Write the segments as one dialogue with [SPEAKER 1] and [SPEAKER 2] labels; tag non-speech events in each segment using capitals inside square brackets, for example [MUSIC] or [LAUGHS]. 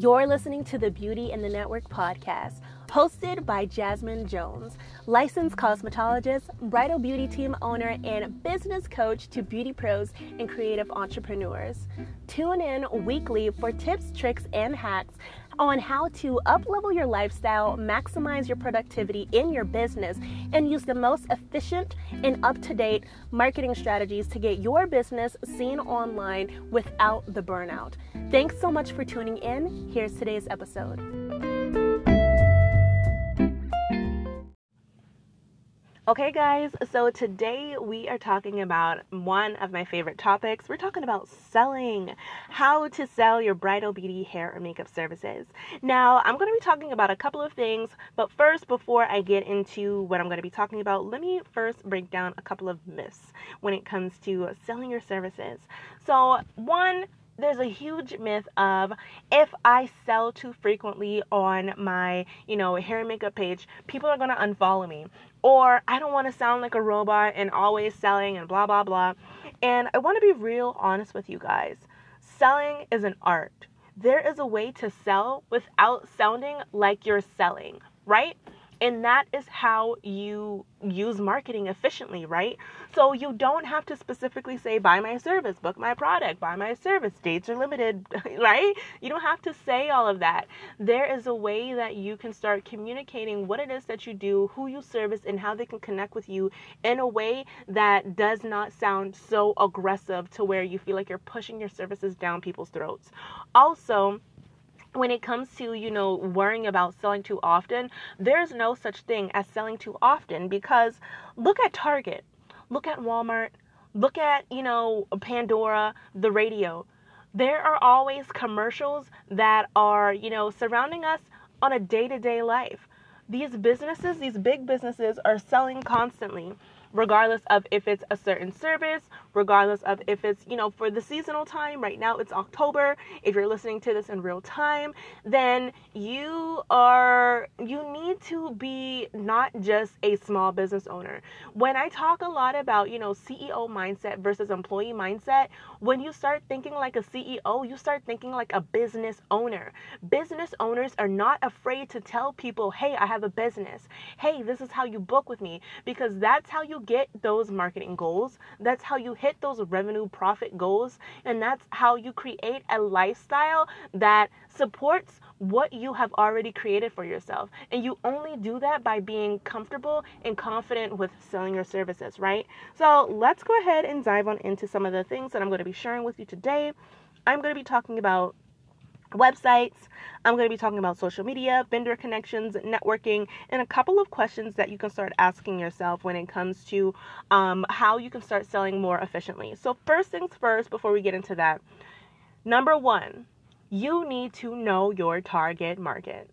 [SPEAKER 1] You're listening to the Beauty in the Network podcast, hosted by Jasmine Jones, licensed cosmetologist, bridal beauty team owner, and business coach to beauty pros and creative entrepreneurs. Tune in weekly for tips, tricks, and hacks on how to uplevel your lifestyle, maximize your productivity in your business, and use the most efficient and up to date marketing strategies to get your business seen online without the burnout. Thanks so much for tuning in. Here's today's episode. Okay, guys, so today we are talking about one of my favorite topics. We're talking about selling, how to sell your bridal beauty hair or makeup services. Now, I'm going to be talking about a couple of things, but first, before I get into what I'm going to be talking about, let me first break down a couple of myths when it comes to selling your services. So, one, there's a huge myth of if I sell too frequently on my, you know, hair and makeup page, people are going to unfollow me. Or I don't want to sound like a robot and always selling and blah, blah, blah. And I want to be real honest with you guys. Selling is an art. There is a way to sell without sounding like you're selling, right? And that is how you use marketing efficiently, right? So you don't have to specifically say, buy my service, book my product, buy my service, dates are limited, [LAUGHS] right? You don't have to say all of that. There is a way that you can start communicating what it is that you do, who you service, and how they can connect with you in a way that does not sound so aggressive to where you feel like you're pushing your services down people's throats. Also, when it comes to you know worrying about selling too often there's no such thing as selling too often because look at target look at walmart look at you know pandora the radio. There are always commercials that are you know surrounding us on a day-to-day life. These businesses these big businesses are selling constantly regardless of if it's a certain service, regardless of if it's, you know, for the seasonal time. Right now it's October. If you're listening to this in real time, then you are, you need to be not just a small business owner. When I talk a lot about, you know, CEO mindset versus employee mindset, when you start thinking like a CEO, you start thinking like a business owner. Business owners are not afraid to tell people, hey, I have a business. Hey, this is how you book with me because that's how you get those marketing goals. That's how you hit those revenue profit goals. And that's how you create a lifestyle that supports what you have already created for yourself. And you only do that by being comfortable and confident with selling your services, right? So let's go ahead and dive on into some of the things that I'm going to be sharing with you today. I'm going to be talking about websites. I'm going to be talking about social media, vendor connections, networking, and a couple of questions that you can start asking yourself when it comes to um, how you can start selling more efficiently. So, first things first, before we get into that, number one, you need to know your target market.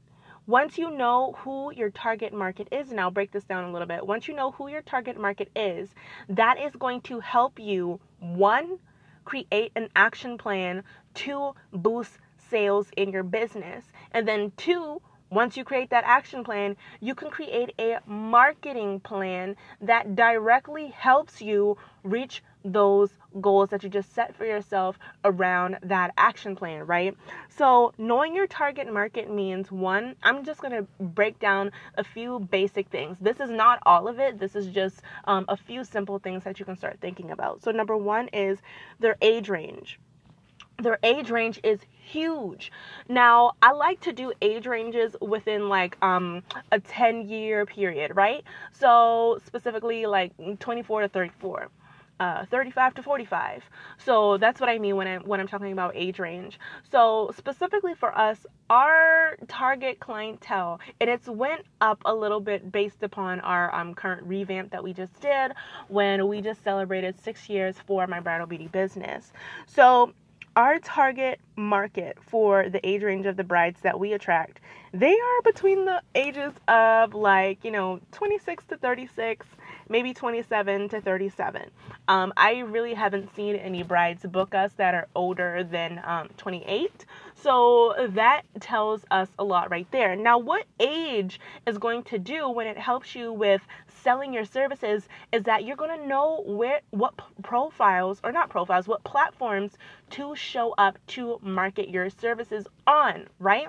[SPEAKER 1] Once you know who your target market is, and I'll break this down a little bit. Once you know who your target market is, that is going to help you, one, create an action plan to boost sales in your business. And then, two, once you create that action plan, you can create a marketing plan that directly helps you reach those goals that you just set for yourself around that action plan, right? So, knowing your target market means one, I'm just going to break down a few basic things. This is not all of it, this is just um, a few simple things that you can start thinking about. So, number one is their age range their age range is huge. Now, I like to do age ranges within like um a 10 year period, right? So, specifically like 24 to 34. Uh, 35 to 45. So that's what I mean when I when I'm talking about age range. So specifically for us, our target clientele, and it's went up a little bit based upon our um, current revamp that we just did when we just celebrated six years for my bridal beauty business. So our target market for the age range of the brides that we attract, they are between the ages of like, you know, 26 to 36, maybe 27 to 37. Um, I really haven't seen any brides book us that are older than um, 28. So that tells us a lot right there. Now, what age is going to do when it helps you with selling your services is that you're going to know where what profiles or not profiles, what platforms to show up to market your services on, right?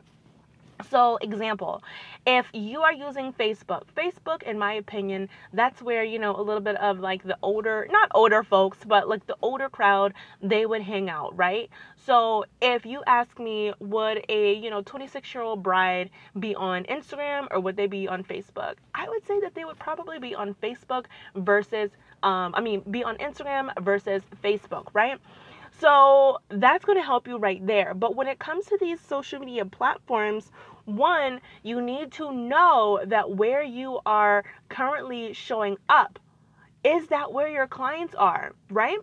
[SPEAKER 1] So, example, if you are using Facebook, Facebook, in my opinion, that's where, you know, a little bit of like the older, not older folks, but like the older crowd, they would hang out, right? So, if you ask me, would a, you know, 26 year old bride be on Instagram or would they be on Facebook? I would say that they would probably be on Facebook versus, um, I mean, be on Instagram versus Facebook, right? So that's going to help you right there. But when it comes to these social media platforms, one, you need to know that where you are currently showing up, is that where your clients are, right?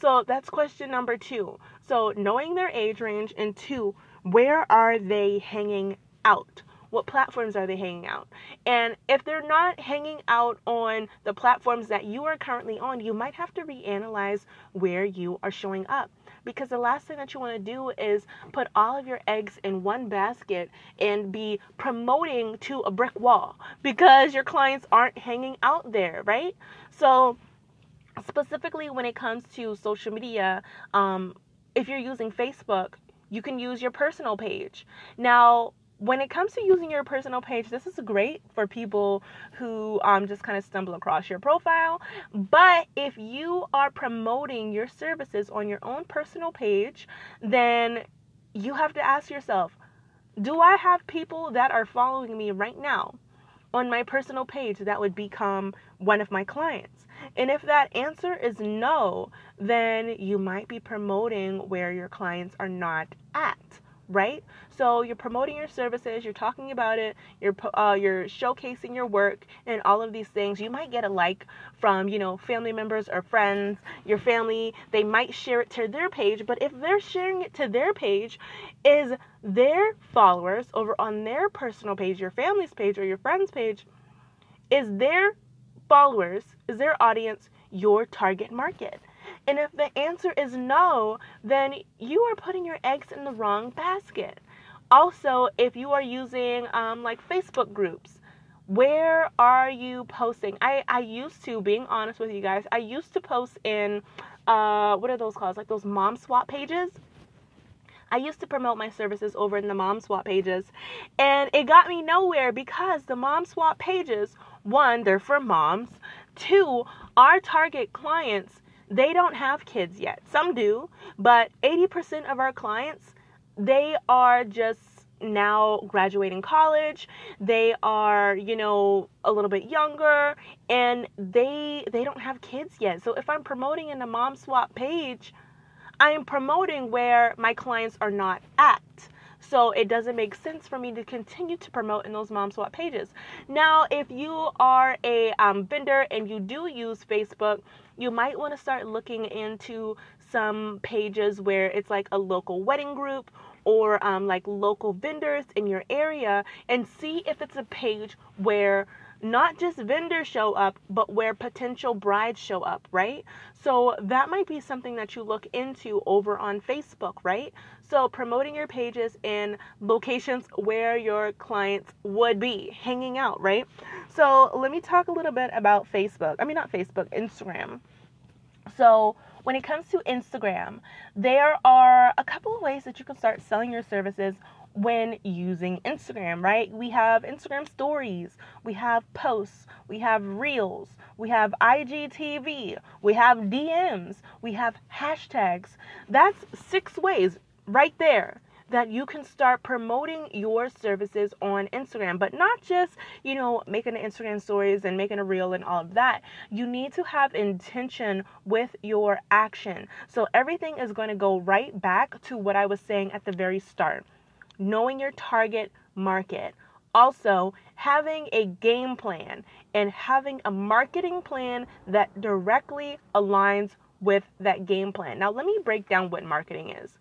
[SPEAKER 1] So that's question number two. So knowing their age range, and two, where are they hanging out? What platforms are they hanging out? And if they're not hanging out on the platforms that you are currently on, you might have to reanalyze where you are showing up because the last thing that you want to do is put all of your eggs in one basket and be promoting to a brick wall because your clients aren't hanging out there, right? So, specifically when it comes to social media, um, if you're using Facebook, you can use your personal page. Now, when it comes to using your personal page, this is great for people who um, just kind of stumble across your profile. But if you are promoting your services on your own personal page, then you have to ask yourself do I have people that are following me right now on my personal page that would become one of my clients? And if that answer is no, then you might be promoting where your clients are not at right? So you're promoting your services, you're talking about it, you're uh, you're showcasing your work and all of these things. You might get a like from you know family members or friends, your family. They might share it to their page, but if they're sharing it to their page, is their followers over on their personal page, your family's page or your friend's page, is their followers, is their audience your target market? And if the answer is no, then you are putting your eggs in the wrong basket. Also, if you are using um, like Facebook groups, where are you posting? I, I used to, being honest with you guys, I used to post in, uh, what are those called? Like those mom swap pages. I used to promote my services over in the mom swap pages, and it got me nowhere because the mom swap pages, one, they're for moms, two, our target clients they don't have kids yet. Some do, but 80% of our clients, they are just now graduating college they are you know a little bit younger and they they don't have kids yet so if i'm promoting in the mom swap page i'm promoting where my clients are not at so it doesn't make sense for me to continue to promote in those mom swap pages. Now, if you are a um, vendor and you do use Facebook, you might want to start looking into some pages where it's like a local wedding group or um, like local vendors in your area and see if it's a page where not just vendors show up, but where potential brides show up, right? So that might be something that you look into over on Facebook, right? So promoting your pages in locations where your clients would be hanging out, right? So let me talk a little bit about Facebook. I mean, not Facebook, Instagram. So when it comes to Instagram, there are a couple of ways that you can start selling your services when using Instagram, right? We have Instagram stories, we have posts, we have reels, we have IGTV, we have DMs, we have hashtags. That's six ways right there that you can start promoting your services on Instagram, but not just, you know, making the Instagram stories and making a reel and all of that. You need to have intention with your action. So everything is going to go right back to what I was saying at the very start knowing your target market. Also, having a game plan and having a marketing plan that directly aligns with that game plan. Now, let me break down what marketing is.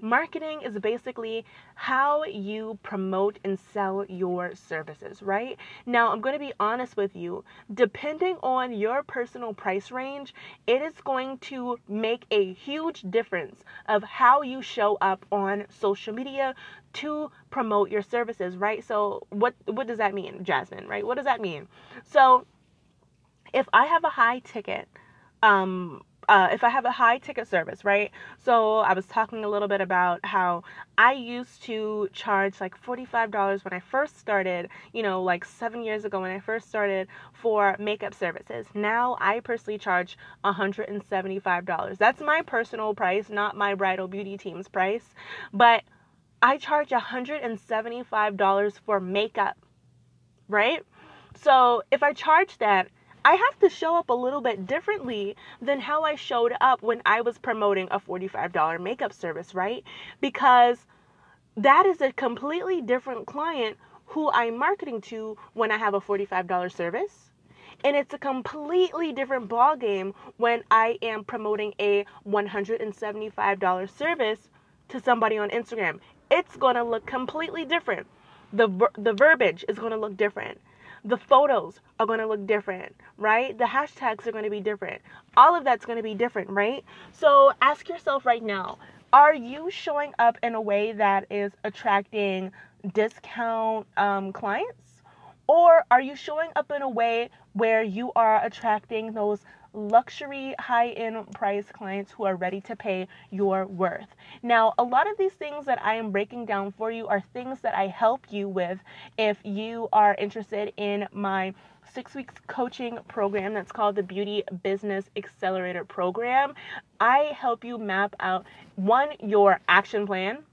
[SPEAKER 1] Marketing is basically how you promote and sell your services, right? Now, I'm going to be honest with you. Depending on your personal price range, it is going to make a huge difference of how you show up on social media to promote your services, right? So, what what does that mean, Jasmine, right? What does that mean? So, if I have a high ticket, um, uh, if I have a high ticket service, right? So I was talking a little bit about how I used to charge like $45 when I first started, you know, like seven years ago when I first started for makeup services. Now I personally charge $175. That's my personal price, not my bridal beauty team's price. But I charge $175 for makeup, right? So if I charge that, I have to show up a little bit differently than how I showed up when I was promoting a $45 makeup service, right? Because that is a completely different client who I'm marketing to when I have a $45 service. And it's a completely different ball game when I am promoting a $175 service to somebody on Instagram. It's to look completely different. The the verbiage is to look different the photos are going to look different, right? The hashtags are going to be different. All of that's going to be different, right? So ask yourself right now are you showing up in a way that is attracting discount um, clients? Or are you showing up in a way where you are attracting those luxury high end price clients who are ready to pay your worth. Now, a lot of these things that I am breaking down for you are things that I help you with if you are interested in my six weeks coaching program that's called the Beauty Business Accelerator Program. I help you map out one, your action plan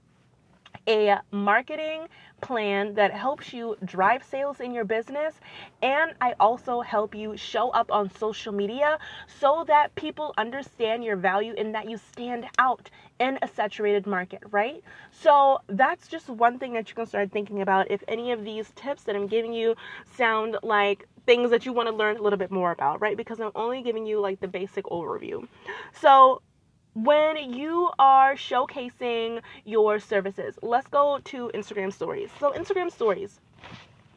[SPEAKER 1] a marketing plan that helps you drive sales in your business. And I also help you show up on social media so that people understand your value and that you stand out in a saturated market, right? So that's just one thing that you can start thinking about if any of these tips that I'm giving you sound like things that you want to learn a little bit more about, right? Because I'm only giving you like the basic overview. So when you are showcasing your services, let's go to Instagram stories. So, Instagram stories,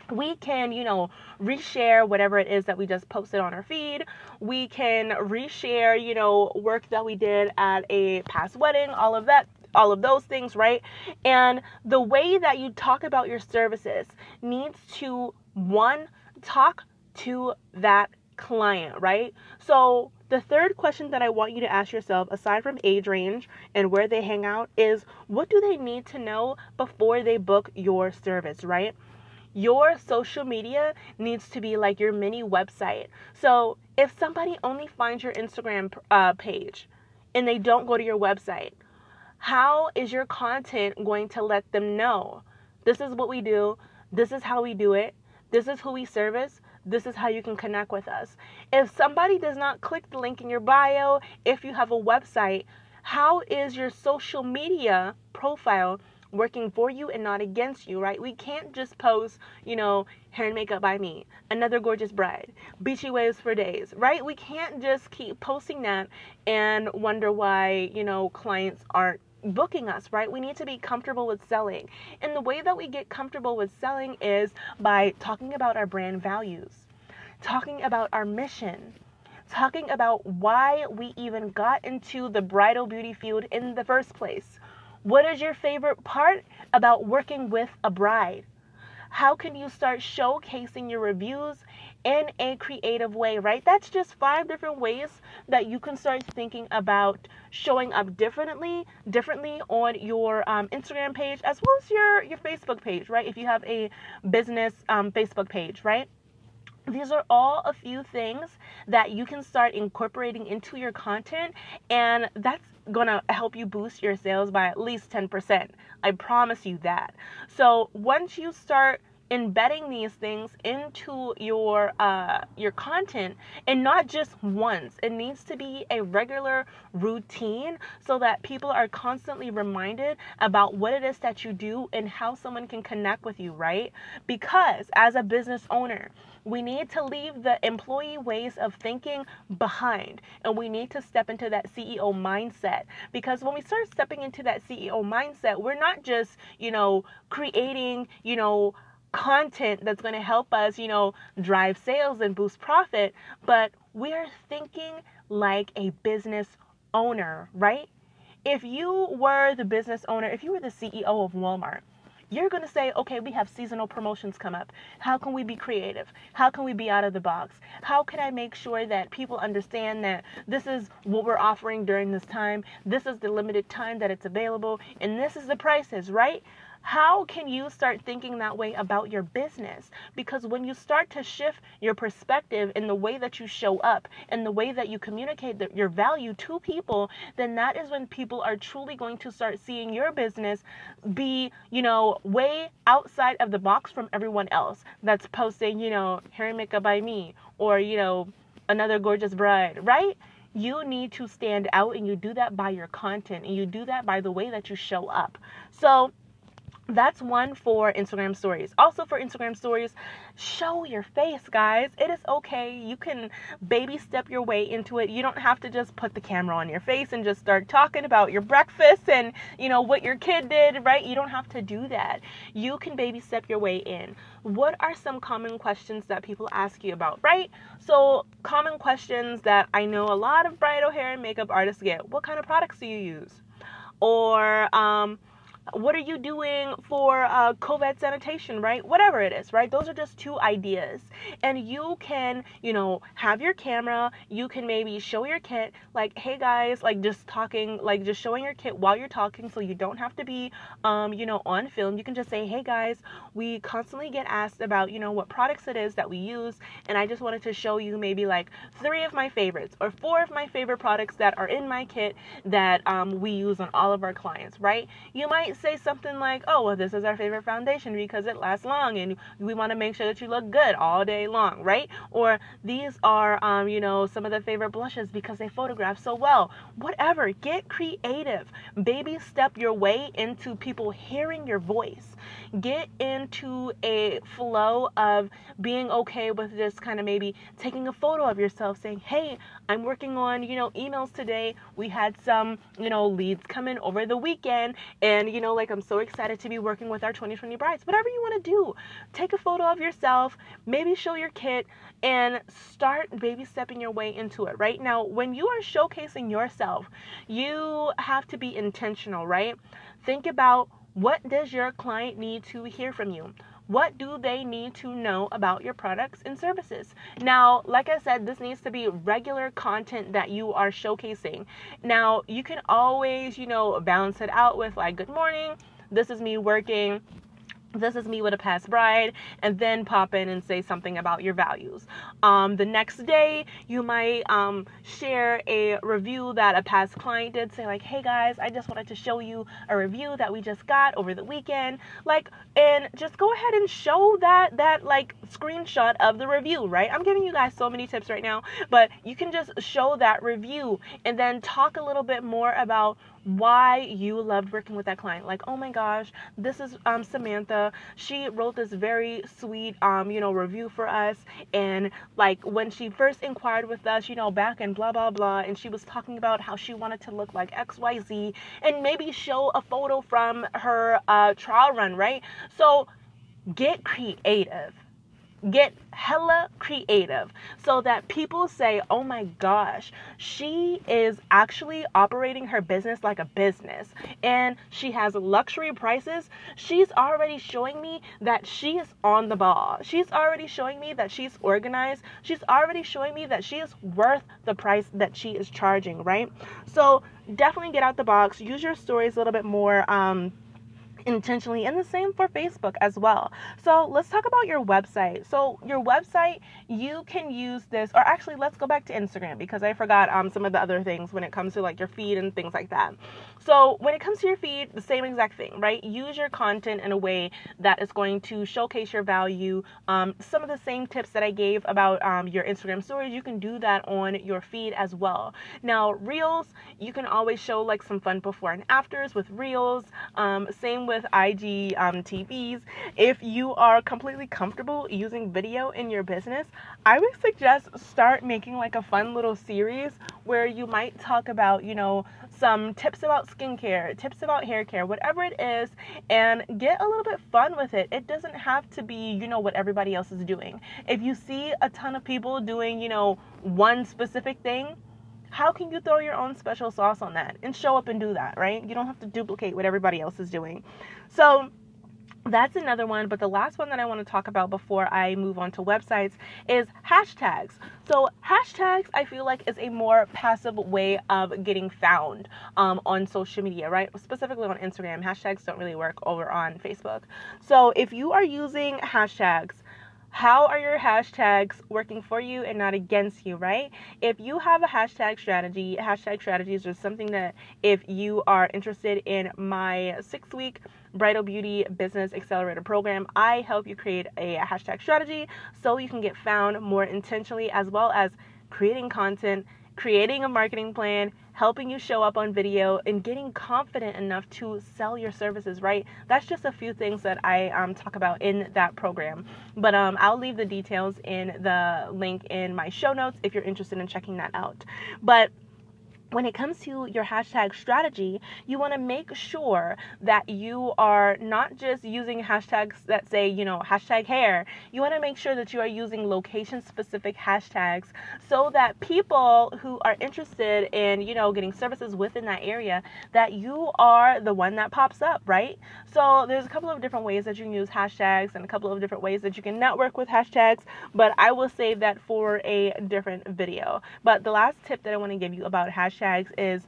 [SPEAKER 1] we can, you know, reshare whatever it is that we just posted on our feed. We can reshare, you know, work that we did at a past wedding, all of that all of those things, right? And the way that you talk about your services needs to one talk to that client, right? So the third question that I want you to ask yourself, aside from age range and where they hang out, is what do they need to know before they book your service, right? Your social media needs to be like your mini website. So if somebody only finds your Instagram uh, page and they don't go to your website, how is your content going to let them know this is what we do, this is how we do it, this is who we service, this is how you can connect with us. If somebody does not click the link in your bio, if you have a website, how is your social media profile working for you and not against you, right? We can't just post, you know, hair and makeup by me, another gorgeous bride, beachy waves for days, right? We can't just keep posting that and wonder why, you know, clients aren't booking us, right? We need to be comfortable with selling. And the way that we get comfortable with selling is by talking about our brand values, talking about our mission, talking about why we even got into the bridal beauty field in the first place. What is your favorite part about working with a bride? How can you start showcasing your reviews in a creative way, right? That's just five different ways that you can start thinking about showing up differently, differently on your um, Instagram page as well as your your Facebook page, right? If you have a business um, Facebook page, right? These are all a few things that you can start incorporating into your content, and that's gonna help you boost your sales by at least 10%. I promise you that. So once you start embedding these things into your uh, your content and not just once. It needs to be a regular routine so that people are constantly reminded about what it is that you do and how someone can connect with you right? Because as a business owner we need to leave the employee ways of thinking behind and we need to step into that CEO mindset. Because when we start stepping into that CEO mindset we're not just you know creating you know content that's going to help us, you know, drive sales and boost profit, but we're thinking like a business owner, right? If you were the business owner, if you were the CEO of Walmart, you're going to say, okay, we have seasonal promotions come up. How can we be creative? How can we be out of the box? How can I make sure that people understand that this is what we're offering during this time? This is the limited time that it's available, and this is the prices, right? How can you start thinking that way about your business? Because when you start to shift your perspective in the way that you show up and the way that you communicate the, your value to people, then that is when people are truly going to start seeing your business be, you know, way outside of the box from everyone else that's posting, you know, hair and makeup by me or, you know, another gorgeous bride, right? you need to stand out and you do that by your content and you do that by the way that you show up. So that's one for Instagram stories. Also, for Instagram stories, show your face, guys. It is okay. You can baby step your way into it. You don't have to just put the camera on your face and just start talking about your breakfast and, you know, what your kid did, right? You don't have to do that. You can baby step your way in. What are some common questions that people ask you about, right? So, common questions that I know a lot of bridal hair and makeup artists get. What kind of products do you use? Or, um, what are you doing for uh, COVID sanitation, right? Whatever it is, right? Those are just two ideas. And you can, you know, have your camera, you can maybe show your kit, like, hey guys, like just talking, like just showing your kit while you're talking so you don't have to be, um, you know, on film. You can just say, hey guys, we constantly get asked about, you know, what products it is that we use. And I just wanted to show you maybe like three of my favorites or four of my favorite products that are in my kit that um, we use on all of our clients, right? You might say something like, oh, well, this is our favorite foundation because it lasts long and we want to make sure that you look good all day long, right? Or these are, um, you know, some of the favorite blushes because they photograph so well. Whatever, get creative. Baby step your way into people hearing your voice. Get into a flow of being okay with just kind of maybe taking a photo of yourself saying, hey, I'm working on, you know, emails today. We had some, you know, leads come in over the weekend and, you know, like I'm so excited to be working with our 2020 brides. Whatever you want to do, take a photo of yourself, maybe show your kit and start baby stepping your way into it. Right now, when you are showcasing yourself, you have to be intentional, right? Think about what does your client need to hear from you? What do they need to know about your products and services? Now, like I said, this needs to be regular content that you are showcasing. Now, you can always, you know, balance it out with like, good morning, this is me working this is me with a past bride and then pop in and say something about your values. Um, the next day you might um, share a review that a past client did. Say like hey guys i just wanted to show you a review that we just got over the weekend. Like and just go ahead and show that that like screenshot of the review right? I'm giving you guys so many tips right now but you can just show that review and then talk a little bit more about why you loved working with that client. Like, oh my gosh, this is um, Samantha. She wrote this very sweet, um, you know, review for us. And like when she first inquired with us, you know, back and blah blah blah, and she was talking about how she wanted to look like X Y Z, and maybe show a photo from her uh, trial run, right? So get creative get hella creative so that people say, oh my gosh, she is actually operating her business like a business and she has luxury prices. She's already showing me that she is on the ball. She's already showing me that she's organized. She's already showing me that she is worth the price that she is charging, right? So definitely get out the box, use your stories a little bit more. Um, intentionally and the same for Facebook as well. So let's talk about your website. So your website, you can use this or actually let's go back to Instagram because I forgot um some of the other things when it comes to like your feed and things like that. So when it comes to your feed, the same exact thing, right? Use your content in a way that is going to showcase your value. Um, some of the same tips that I gave about um, your Instagram stories, you can do that on your feed as well. Now, Reels, you can always show like some fun before and afters with Reels. Um, same with IG um, TVs. If you are completely comfortable using video in your business, I would suggest start making like a fun little series where you might talk about, you know, some tips about skincare, tips about hair care, whatever it is, and get a little bit fun with it. It doesn't have to be, you know, what everybody else is doing. If you see a ton of people doing, you know, one specific thing, how can you throw your own special sauce on that and show up and do that, right? You don't have to duplicate what everybody else is doing. So, that's another one but the last one that i want to talk about before i move on to websites is hashtags. So hashtags i feel like is a more passive way of getting found um, on social media right? Specifically on instagram hashtags don't really work over on facebook. So if you are using hashtags how are your hashtags working for you and not against you, right? If you have a hashtag strategy, hashtag strategies are something that if you are interested in my six week Bridal Beauty Business Accelerator program, I help you create a hashtag strategy so you can get found more intentionally as well as creating content, creating a marketing plan, helping you show up on video, and getting confident enough to sell your services, right? That's just a few things that I um, talk about in that program. But um, I'll leave the details in the link in my show notes if you're interested in checking that out. But when it comes to your hashtag strategy, you want to make sure that you are not just using hashtags that say, you know, hashtag hair. You want to make sure that you are using location specific hashtags so that people who are interested in, you know, getting services within that area, that you are the one that pops up, right? So there's a couple of different ways that you can use hashtags and a couple of different ways that you can network with hashtags, but I will save that for a different video. But the last tip that I want to give you about hashtags hashtags is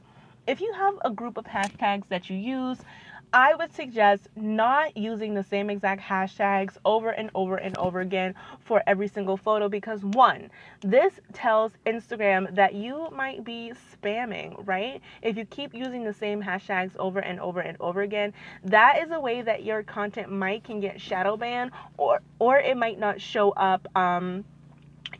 [SPEAKER 1] if you have a group of hashtags that you use, I would suggest not using the same exact hashtags over and over and over again for every single photo because one, this tells Instagram that you might be spamming, right? If you keep using the same hashtags over and over and over again, that is a way that your content might can get shadow banned or or it might not show up um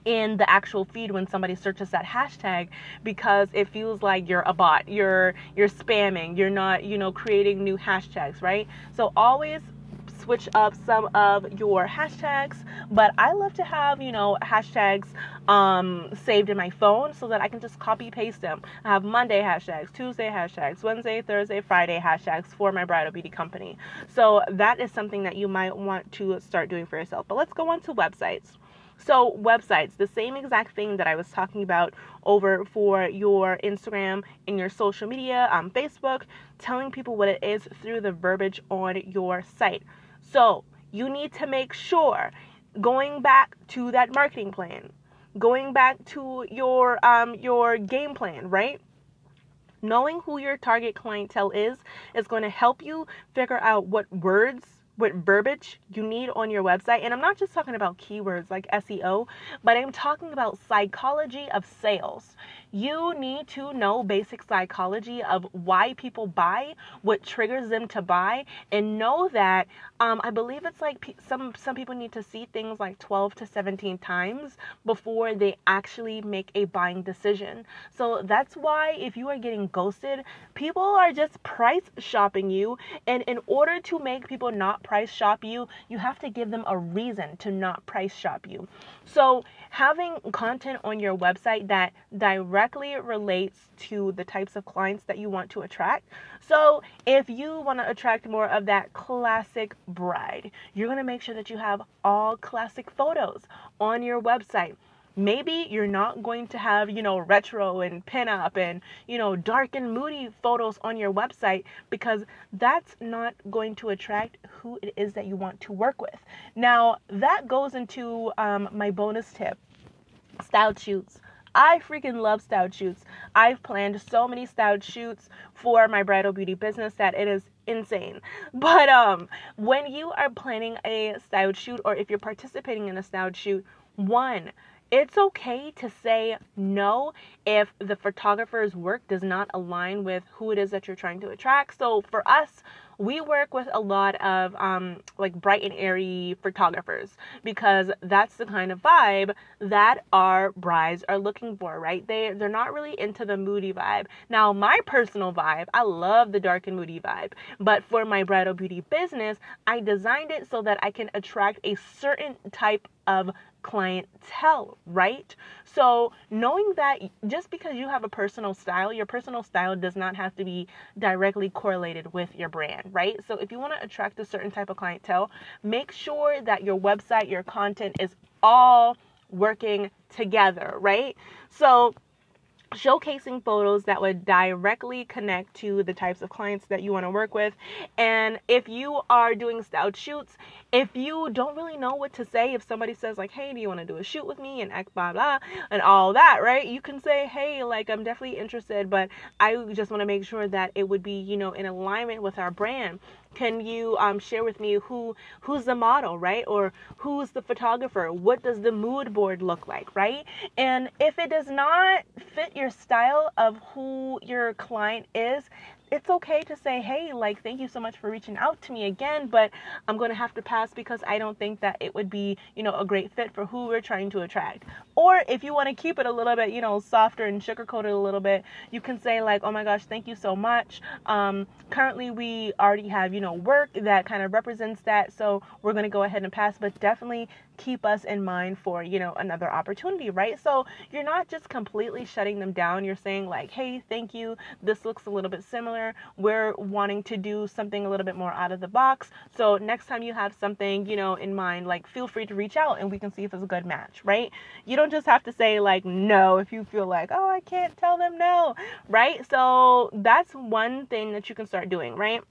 [SPEAKER 1] in the actual feed when somebody searches that hashtag because it feels like you're a bot. You're you're spamming. You're not you know creating new hashtags right? So always switch up some of your hashtags but i love to have you know hashtags um, saved in my phone so that i can just copy paste them. I have monday hashtags tuesday hashtags wednesday thursday friday hashtags for my bridal beauty company. So that is something that you might want to start doing for yourself. But let's go on to websites so, websites, the same exact thing that I was talking about over for your Instagram and your social media on Facebook, telling people what it is through the verbiage on your site. So, you need to make sure going back to that marketing plan, going back to your um, your game plan, right? Knowing who your target clientele is is going to help you figure out what words what verbiage you need on your website. And I'm not just talking about keywords like SEO, but I'm talking about psychology of sales. You need to know basic psychology of why people buy, what triggers them to buy, and know that um, I believe it's like some some people need to see things like 12 to 17 times before they actually make a buying decision. So that's why if you are getting ghosted, people are just price shopping you, and in order to make people not price shop you, you have to give them a reason to not price shop you. So having content on your website that directly relates to the types of clients that you want to attract. So, if you want to attract more of that classic bride, you're going to make sure that you have all classic photos on your website maybe you're not going to have, you know, retro and pinup and, you know, dark and moody photos on your website because that's not going to attract who it is that you want to work with. Now, that goes into um, my bonus tip style shoots. I freaking love style shoots. I've planned so many style shoots for my bridal beauty business that it is insane. [LAUGHS] But um when you are planning a style shoot or if you're participating in a style shoot, one, it's okay to say no if the photographer's work does not align with who it is that you're trying to attract. So for us, we work with a lot of um, like bright and airy photographers because that's the kind of vibe that our brides are looking for, right? They they're not really into the moody vibe. Now, my personal vibe, I love the dark and moody vibe, but for my bridal beauty business, I designed it so that I can attract a certain type of clientele, right? So, knowing that just because you have a personal style, your personal style does not have to be directly correlated with your brand, right? So, if you want to attract a certain type of clientele, make sure that your website, your content is all working together, right? So, showcasing photos that would directly connect to the types of clients that you want to work with. And if you are doing styled shoots, if you don't really know what to say, if somebody says like, "Hey, do you want to do a shoot with me?" and blah blah and all that, right? You can say, "Hey, like I'm definitely interested, but I just want to make sure that it would be, you know, in alignment with our brand." Can you um, share with me who who's the model right? Or who's the photographer? What does the mood board look like right? And if it does not fit your style of who your client is it's okay to say, hey, like, thank you so much for reaching out to me again, but I'm going to have to pass because I don't think that it would be, you know, a great fit for who we're trying to attract. Or if you want to keep it a little bit, you know, softer and sugarcoated a little bit, you can say, like, oh my gosh, thank you so much. Um, currently, we already have, you know, work that kind of represents that, so we're going to go ahead and pass, but definitely keep us in mind for, you know, another opportunity, right? So you're not just completely shutting them down. You're saying, like, hey, thank you. This looks a little bit similar. We're wanting to do something a little bit more out of the box. So next time you have something, you know, in mind, like, feel free to reach out and we can see if it's a good match, right? You don't just have to say, like, no if you feel like, oh, I can't tell them no, right? So that's one thing that you can start doing, right?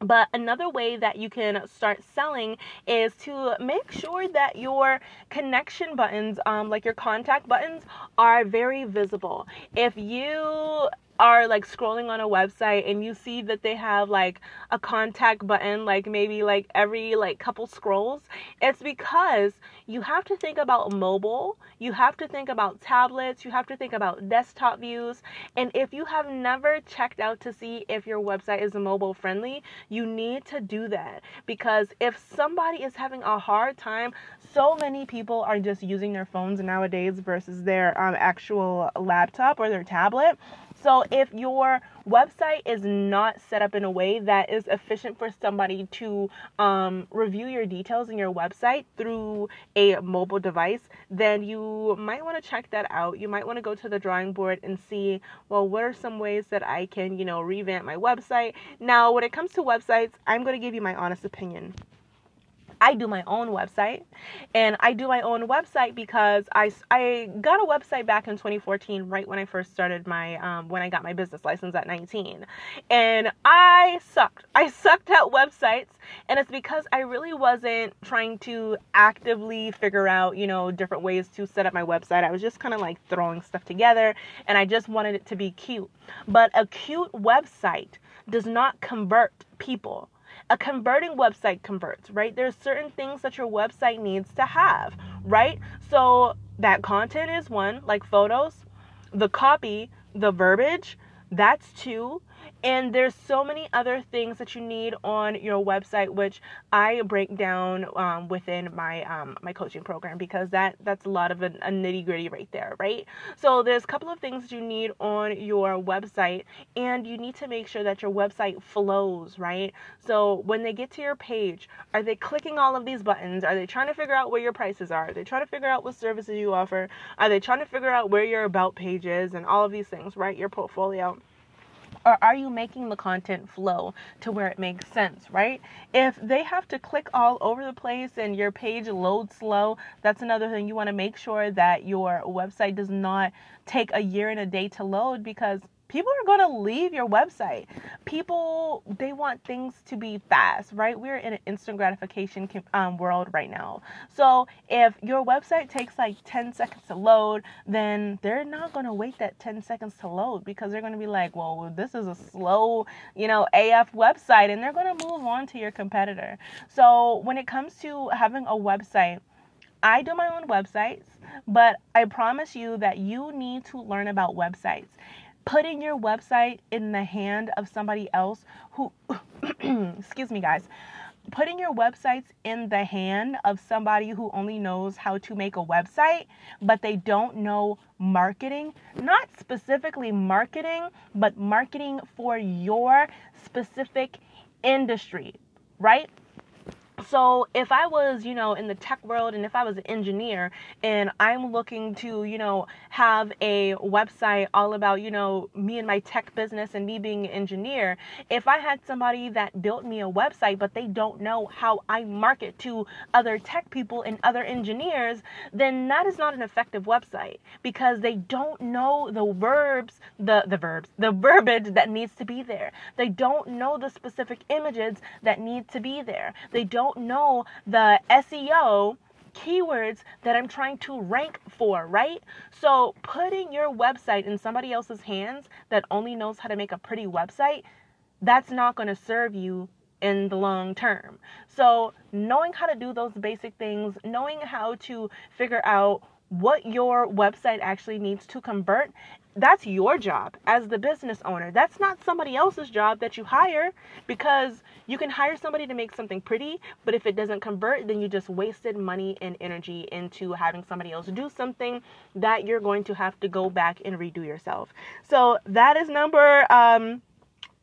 [SPEAKER 1] But another way that you can start selling is to make sure that your connection buttons, um, like your contact buttons, are very visible. If you are like scrolling on a website and you see that they have like a contact button like maybe like every like couple scrolls it's because you have to think about mobile you have to think about tablets you have to think about desktop views and if you have never checked out to see if your website is mobile friendly you need to do that because if somebody is having a hard time so many people are just using their phones nowadays versus their um, actual laptop or their tablet so if your website is not set up in a way that is efficient for somebody to um, review your details in your website through a mobile device, then you might want to check that out. You might want to go to the drawing board and see, well, what are some ways that I can, you know, revamp my website. Now, when it comes to websites, I'm going to give you my honest opinion. I do my own website. And I do my own website because I, I got a website back in 2014, right when I first started my, um, when I got my business license at 19. And I sucked. I [LAUGHS] sucked at websites. And it's because I really wasn't trying to actively figure out, you know, different ways to set up my website. I was just kind of like throwing stuff together and I just wanted it to be cute. But a cute website does not convert people a converting website converts, right? There's certain things that your website needs to have, right? So that content is one, like photos, the copy, the verbiage, that's two. And there's so many other things that you need on your website, which I break down um, within my um, my coaching program because that that's a lot of a, a nitty gritty right there, right? So there's a couple of things you need on your website, and you need to make sure that your website flows, right? So when they get to your page, are they clicking all of these buttons? Are they trying to figure out where your prices are? Are they trying to figure out what services you offer? Are they trying to figure out where your about page is and all of these things, right? Your portfolio or are you making the content flow to where it makes sense, right? If they have to click all over the place and your page loads slow, that's another thing you want to make sure that your website does not take a year and a day to load because people are going to leave your website. People, they want things to be fast, right? We're in an instant gratification um, world right now. So if your website takes like 10 seconds to load, then they're not going to wait that 10 seconds to load because they're going to be like, well, this is a slow, you know, AF website, and they're going to move on to your competitor. So when it comes to having a website, I do my own websites, but I promise you that you need to learn about websites putting your website in the hand of somebody else who, [CLEARS THROAT] excuse me, guys, putting your websites in the hand of somebody who only knows how to make a website, but they don't know marketing, not specifically marketing, but marketing for your specific industry, right? So if I was, you know, in the tech world and if I was an engineer and I'm looking to, you know, have a website all about, you know, me and my tech business and me being an engineer, if I had somebody that built me a website but they don't know how I market to other tech people and other engineers, then that is not an effective website because they don't know the verbs, the the verbs, the verbiage that needs to be there. They don't know the specific images that need to be there. They don't don't know the SEO keywords that I'm trying to rank for, right? So putting your website in somebody else's hands that only knows how to make a pretty website, that's not going to serve you in the long term. So knowing how to do those basic things, knowing how to figure out what your website actually needs to convert that's your job as the business owner. That's not somebody else's job that you hire because you can hire somebody to make something pretty, but if it doesn't convert, then you just wasted money and energy into having somebody else do something that you're going to have to go back and redo yourself. So that is number um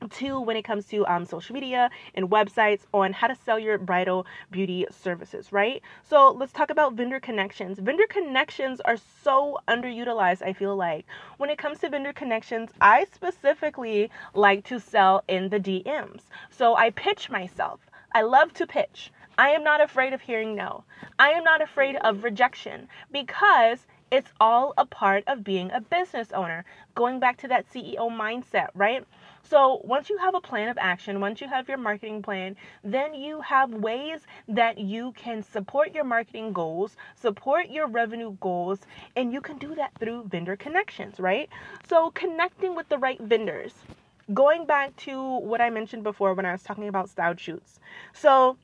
[SPEAKER 1] two when it comes to um, social media and websites on how to sell your bridal beauty services, right? So let's talk about vendor connections. Vendor connections are so underutilized, I feel like. When it comes to vendor connections, I specifically like to sell in the DMs. So I pitch myself. I love to pitch. I am not afraid of hearing no. I am not afraid of rejection because it's all a part of being a business owner. Going back to that CEO mindset, right? So, once you have a plan of action, once you have your marketing plan, then you have ways that you can support your marketing goals, support your revenue goals, and you can do that through vendor connections, right? So, connecting with the right vendors. Going back to what I mentioned before when I was talking about style shoots. So,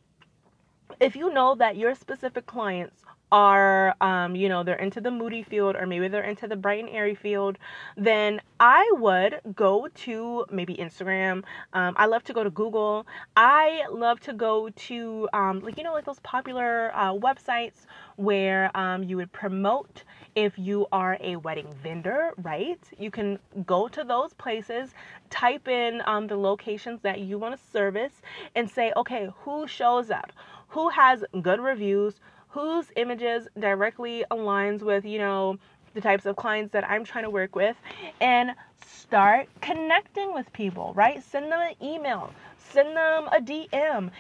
[SPEAKER 1] if you know that your specific clients are um, you know they're into the moody field or maybe they're into the bright and airy field then i would go to maybe instagram. Um, i love to go to google. I love to go to um, like you know like those popular uh, websites where um, you would promote if you are a wedding vendor right? You can go to those places type in um, the locations that you want to service and say okay who shows up? Who has good reviews whose images directly aligns with, you know, the types of clients that I'm trying to work with and start connecting with people, right? Send them an email, send them a DM.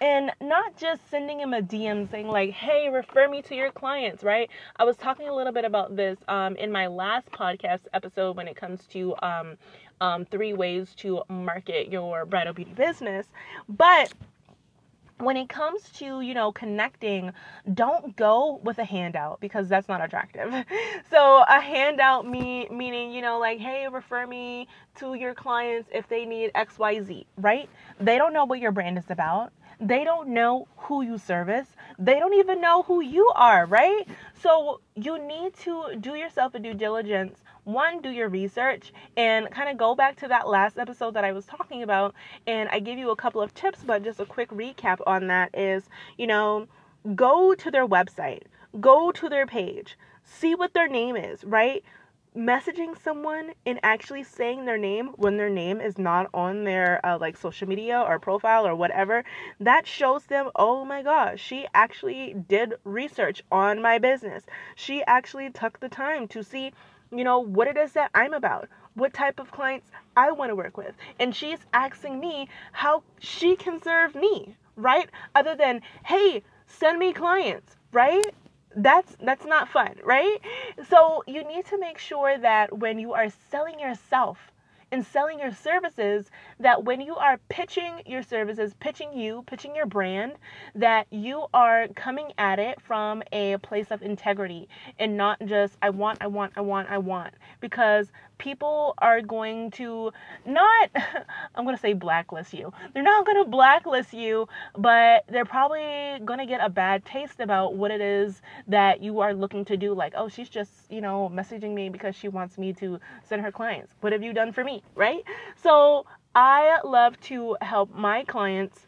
[SPEAKER 1] And not just sending them a DM saying, like, hey, refer me to your clients, right? I was talking a little bit about this um, in my last podcast episode when it comes to um, um, three ways to market your bridal beauty business. But when it comes to you know connecting don't go with a handout because that's not attractive. [LAUGHS] So a handout me meaning you know like hey refer me to your clients if they need xyz right? They don't know what your brand is about. They don't know who you service. They don't even know who you are right? So you need to do yourself a due diligence one, do your research and kind of go back to that last episode that I was talking about. And I gave you a couple of tips, but just a quick recap on that is, you know, go to their website, go to their page, see what their name is, right? messaging someone and actually saying their name when their name is not on their uh, like social media or profile or whatever that shows them oh my gosh she actually did research on my business she actually took the time to see you know, what it is that I'm about, what type of clients I want to work with. And she's asking me how she can serve me, right? Other than, hey, send me clients, right? That's that's not fun, right? So you need to make sure that when you are selling yourself, and selling your services that when you are pitching your services, pitching you, pitching your brand, that you are coming at it from a place of integrity and not just, I want, I want, I want, I want. Because people are going to not [LAUGHS] I'm going to say blacklist you. They're not going to blacklist you, but they're probably going to get a bad taste about what it is that you are looking to do like, "Oh, she's just, you know, messaging me because she wants me to send her clients. What have you done for me?" Right? So, I love to help my clients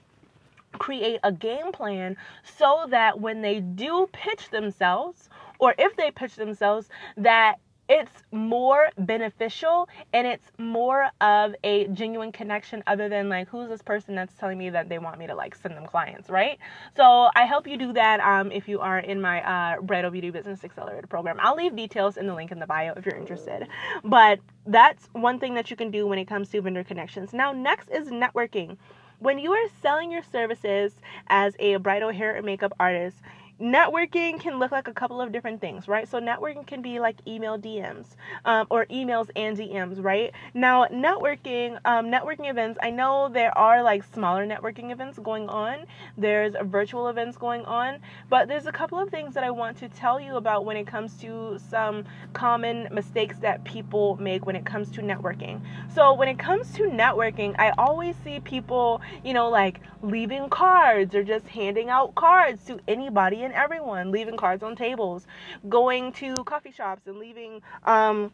[SPEAKER 1] create a game plan so that when they do pitch themselves or if they pitch themselves that it's more beneficial and it's more of a genuine connection other than like who's this person that's telling me that they want me to like send them clients right? So i help you do that um, if you are in my uh, bridal beauty business accelerator program. I'll leave details in the link in the bio if you're interested. But that's one thing that you can do when it comes to vendor connections. Now next is networking. When you are selling your services as a bridal hair and makeup artist networking can look like a couple of different things, right? So networking can be like email DMs um, or emails and DMs, right? Now, networking, um, networking events. I know there are like smaller networking events going on. There's virtual events going on, but there's a couple of things that I want to tell you about when it comes to some common mistakes that people make when it comes to networking. So when it comes to networking, I always see people, you know, like leaving cards or just handing out cards to anybody and everyone, leaving cards on tables, going to coffee shops and leaving um,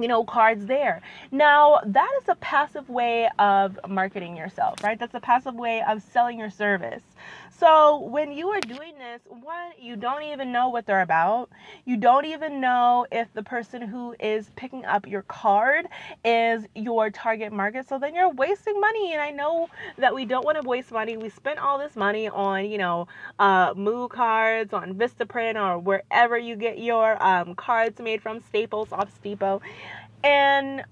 [SPEAKER 1] you know, cards there. Now, that is a passive way of marketing yourself, right? That's a passive way of selling your service. So, when you are doing this, one, you don't even know what they're about. You don't even know if the person who is picking up your card is your target market. So, then you're wasting money. And I know that we don't want to waste money. We spent all this money on, you know, uh, Moo cards, on Vistaprint, or wherever you get your um, cards made from Staples, Office Depot. And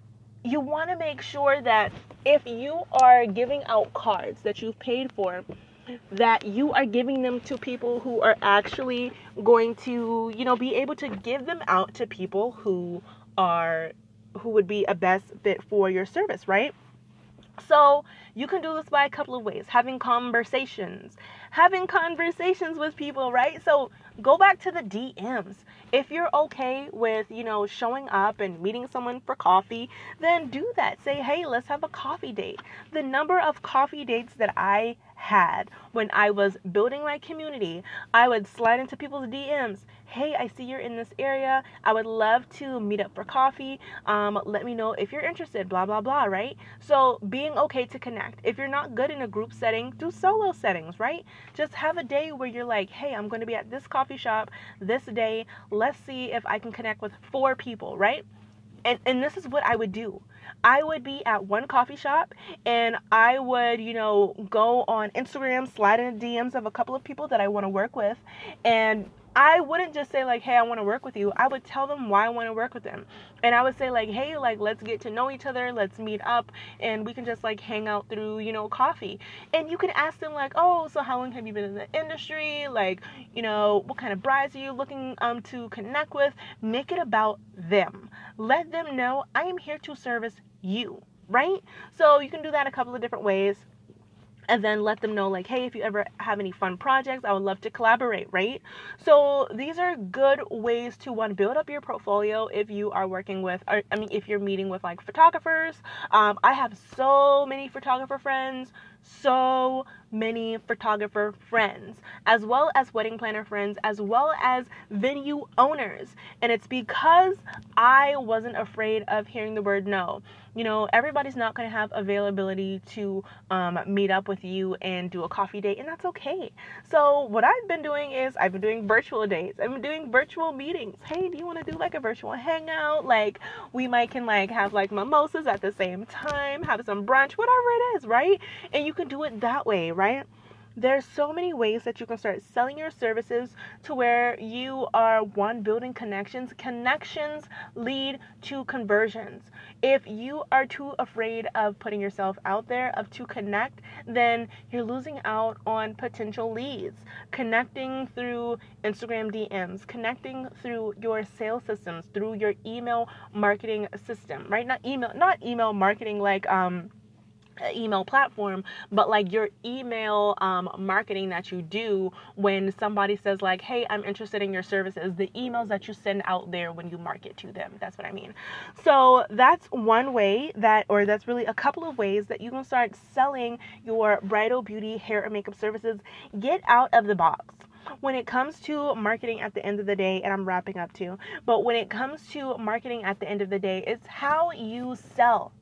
[SPEAKER 1] you want to make sure that if you are giving out cards that you've paid for, that you are giving them to people who are actually going to, you know, be able to give them out to people who are who would be a best fit for your service, right? So, you can do this by a couple of ways. Having conversations. Having conversations with people, right? So, go back to the DMs. If you're okay with, you know, showing up and meeting someone for coffee, then do that. Say, hey, let's have a coffee date. The number of coffee dates that I had when I was building my community, I would slide into people's DMs. Hey, I see you're in this area. I would love to meet up for coffee. Um, let me know if you're interested, blah, blah, blah, right? So, being okay to connect. If you're not good in a group setting, do solo settings, right? Just have a day where you're like, hey, I'm going to be at this coffee shop this day. Let's see if I can connect with four people, right? And, and this is what I would do. I would be at one coffee shop and I would, you know, go on Instagram, slide in the DMs of a couple of people that I want to work with and I wouldn't just say like, "Hey, I want to work with you." I would tell them why I want to work with them. And I would say like, "Hey, like let's get to know each other. Let's meet up and we can just like hang out through, you know, coffee." And you can ask them like, "Oh, so how long have you been in the industry? Like, you know, what kind of brides are you looking um to connect with?" Make it about them. Let them know I am here to service you, right? So you can do that a couple of different ways and then let them know like hey if you ever have any fun projects i would love to collaborate right so these are good ways to one build up your portfolio if you are working with or, i mean if you're meeting with like photographers um, i have so many photographer friends so many photographer friends, as well as wedding planner friends, as well as venue owners. And it's because I wasn't afraid of hearing the word no. You know, everybody's not going to have availability to um, meet up with you and do a coffee date, and that's okay. So, what I've been doing is I've been doing virtual dates, I've been doing virtual meetings. Hey, do you want to do like a virtual hangout? Like, we might can like have like mimosas at the same time, have some brunch, whatever it is, right? And you can do it that way, right? There's so many ways that you can start selling your services to where you are one building connections. Connections lead to conversions. If you are too afraid of putting yourself out there, of to connect, then you're losing out on potential leads. Connecting through Instagram DMs, connecting through your sales systems, through your email marketing system, right? Not email, not email marketing like um email platform but like your email um, marketing that you do when somebody says like hey i'm interested in your services the emails that you send out there when you market to them. That's what i mean. So that's one way that or that's really a couple of ways that you can start selling your bridal beauty hair and makeup services. Get out of the box. When it comes to marketing at the end of the day, and I'm wrapping up too, but when it comes to marketing at the end of the day, it's how you sell.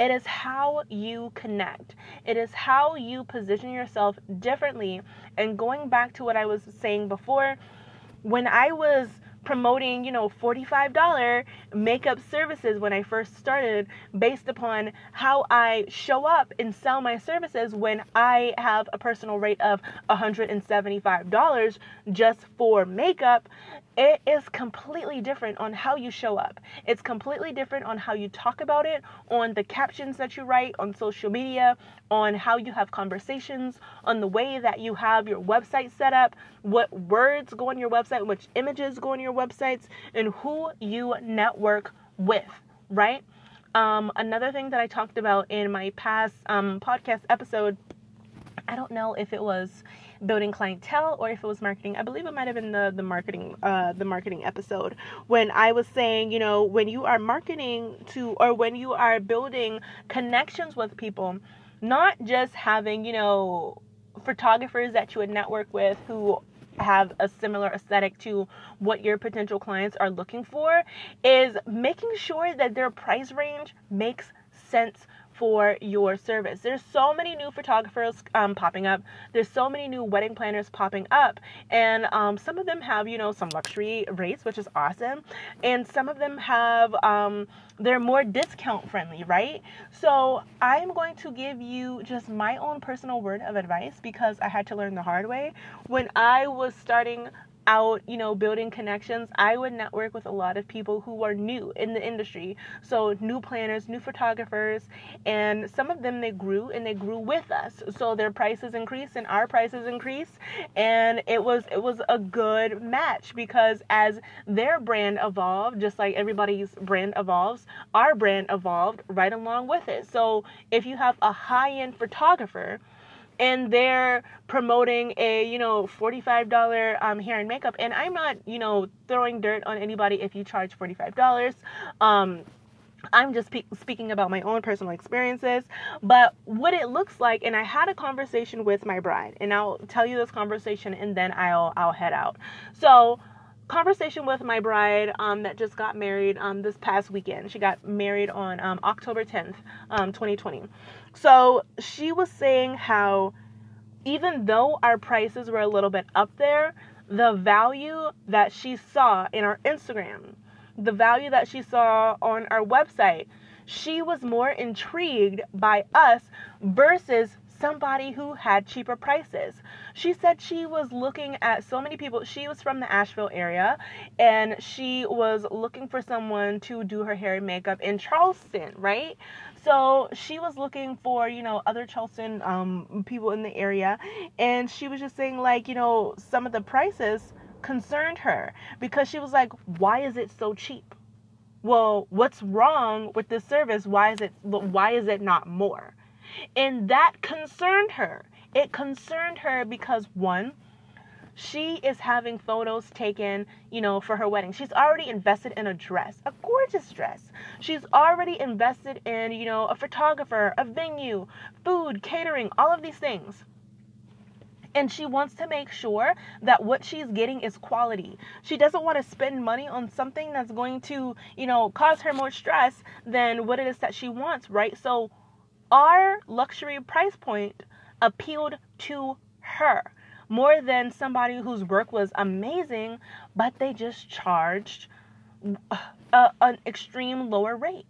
[SPEAKER 1] It is how you connect. It is how you position yourself differently. And going back to what I was saying before, when I was promoting, you know, $45 makeup services when I first started based upon how I show up and sell my services when I have a personal rate of $175 just for makeup it is completely different on how you show up. It's completely different on how you talk about it, on the captions that you write on social media, on how you have conversations, on the way that you have your website set up, what words go on your website, which images go on your websites, and who you network with, right? Um, another thing that I talked about in my past um, podcast episode, I don't know if it was building clientele or if it was marketing. I believe it might have been the the marketing uh, the marketing episode when I was saying, you know, when you are marketing to or when you are building connections with people, not just having, you know, photographers that you would network with who have a similar aesthetic to what your potential clients are looking for is making sure that their price range makes sense for your service. There's so many new photographers um, popping up. There's so many new wedding planners popping up, and um, some of them have you know some luxury rates, which is awesome, and some of them have um, they're more discount friendly, right? So I'm going to give you just my own personal word of advice because I had to learn the hard way when I was starting out, you know, building connections, I would network with a lot of people who are new in the industry. So, new planners, new photographers, and some of them they grew and they grew with us. So their prices increased and our prices increased, and it was it was a good match because as their brand evolved, just like everybody's brand evolves, our brand evolved right along with it. So, if you have a high-end photographer, and they're promoting a you know $45 um, hair and makeup and i'm not you know throwing dirt on anybody if you charge $45 um, I'm just pe- speaking about my own personal experiences, but what it looks like, and I had a conversation with my bride, and I'll tell you this conversation, and then I'll I'll head out. So, conversation with my bride um, that just got married um, this past weekend. She got married on um, October 10th, 2020. So she was saying how even though our prices were a little bit up there, the value that she saw in our Instagram, the value that she saw on our website, she was more intrigued by us versus somebody who had cheaper prices. She said she was looking at so many people. She was from the Asheville area and she was looking for someone to do her hair and makeup in Charleston, right? So she was looking for, you know, other Charleston um, people in the area. And she was just saying, like, you know, some of the prices concerned her because she was like, why is it so cheap? Well, what's wrong with this service? Why is it why is it not more? And that concerned her. It concerned her because one, she is having photos taken, you know, for her wedding. She's already invested in a dress, a gorgeous dress. She's already invested in, you know, a photographer, a venue, food, catering, all of these things. And she wants to make sure that what she's getting is quality. She doesn't want to spend money on something that's going to, you know, cause her more stress than what it is that she wants, right? So our luxury price point appealed to her more than somebody whose work was amazing, but they just charged uh, a, an extreme lower rate.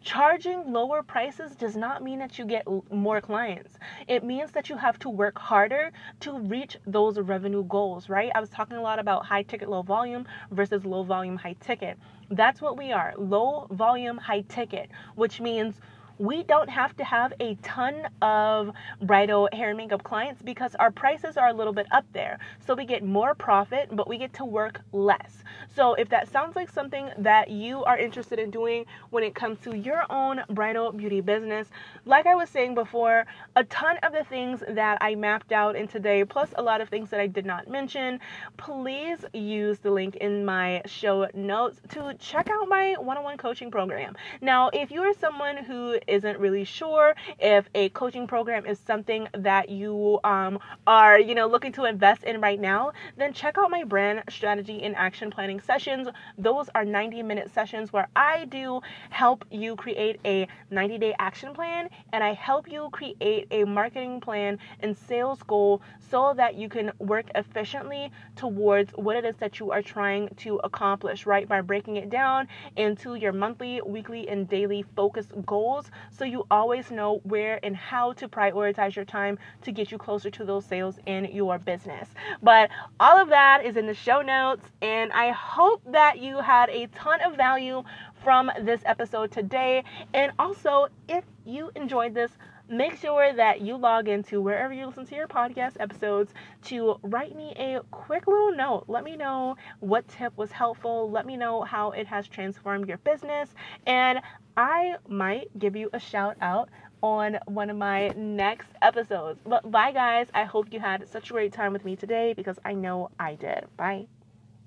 [SPEAKER 1] Charging lower prices does not mean that you get more clients. It means that you have to work harder to reach those revenue goals, right? I was talking a lot about high ticket, low volume versus low volume, high ticket. That's what we are low volume, high ticket, which means we don't have to have a ton of bridal hair and makeup clients because our prices are a little bit up there. So we get more profit, but we get to work less. So if that sounds like something that you are interested in doing when it comes to your own bridal beauty business, like I was saying before, a ton of the things that I mapped out in today, plus a lot of things that I did not mention, please use the link in my show notes to check out my one on one coaching program. Now, if you are someone who isn't really sure if a coaching program is something that you um, are, you know, looking to invest in right now, then check out my brand strategy and action planning sessions. Those are 90 minute sessions where I do help you create a 90 day action plan and I help you create a marketing plan and sales goal so that you can work efficiently towards what it is that you are trying to accomplish, right? By breaking it down into your monthly, weekly, and daily focus goals so you always know where and how to prioritize your time to get you closer to those sales in your business. But all of that is in the show notes, and I hope that you had a ton of value from this episode today. And also, if you enjoyed this, make sure that you log into wherever you listen to your podcast episodes to write me a quick little note. Let me know what tip was helpful. Let me know how it has transformed your business. And I might give you a shout out on one of my next episodes. But bye, guys. I hope you had such a great time with me today because I know I did. Bye.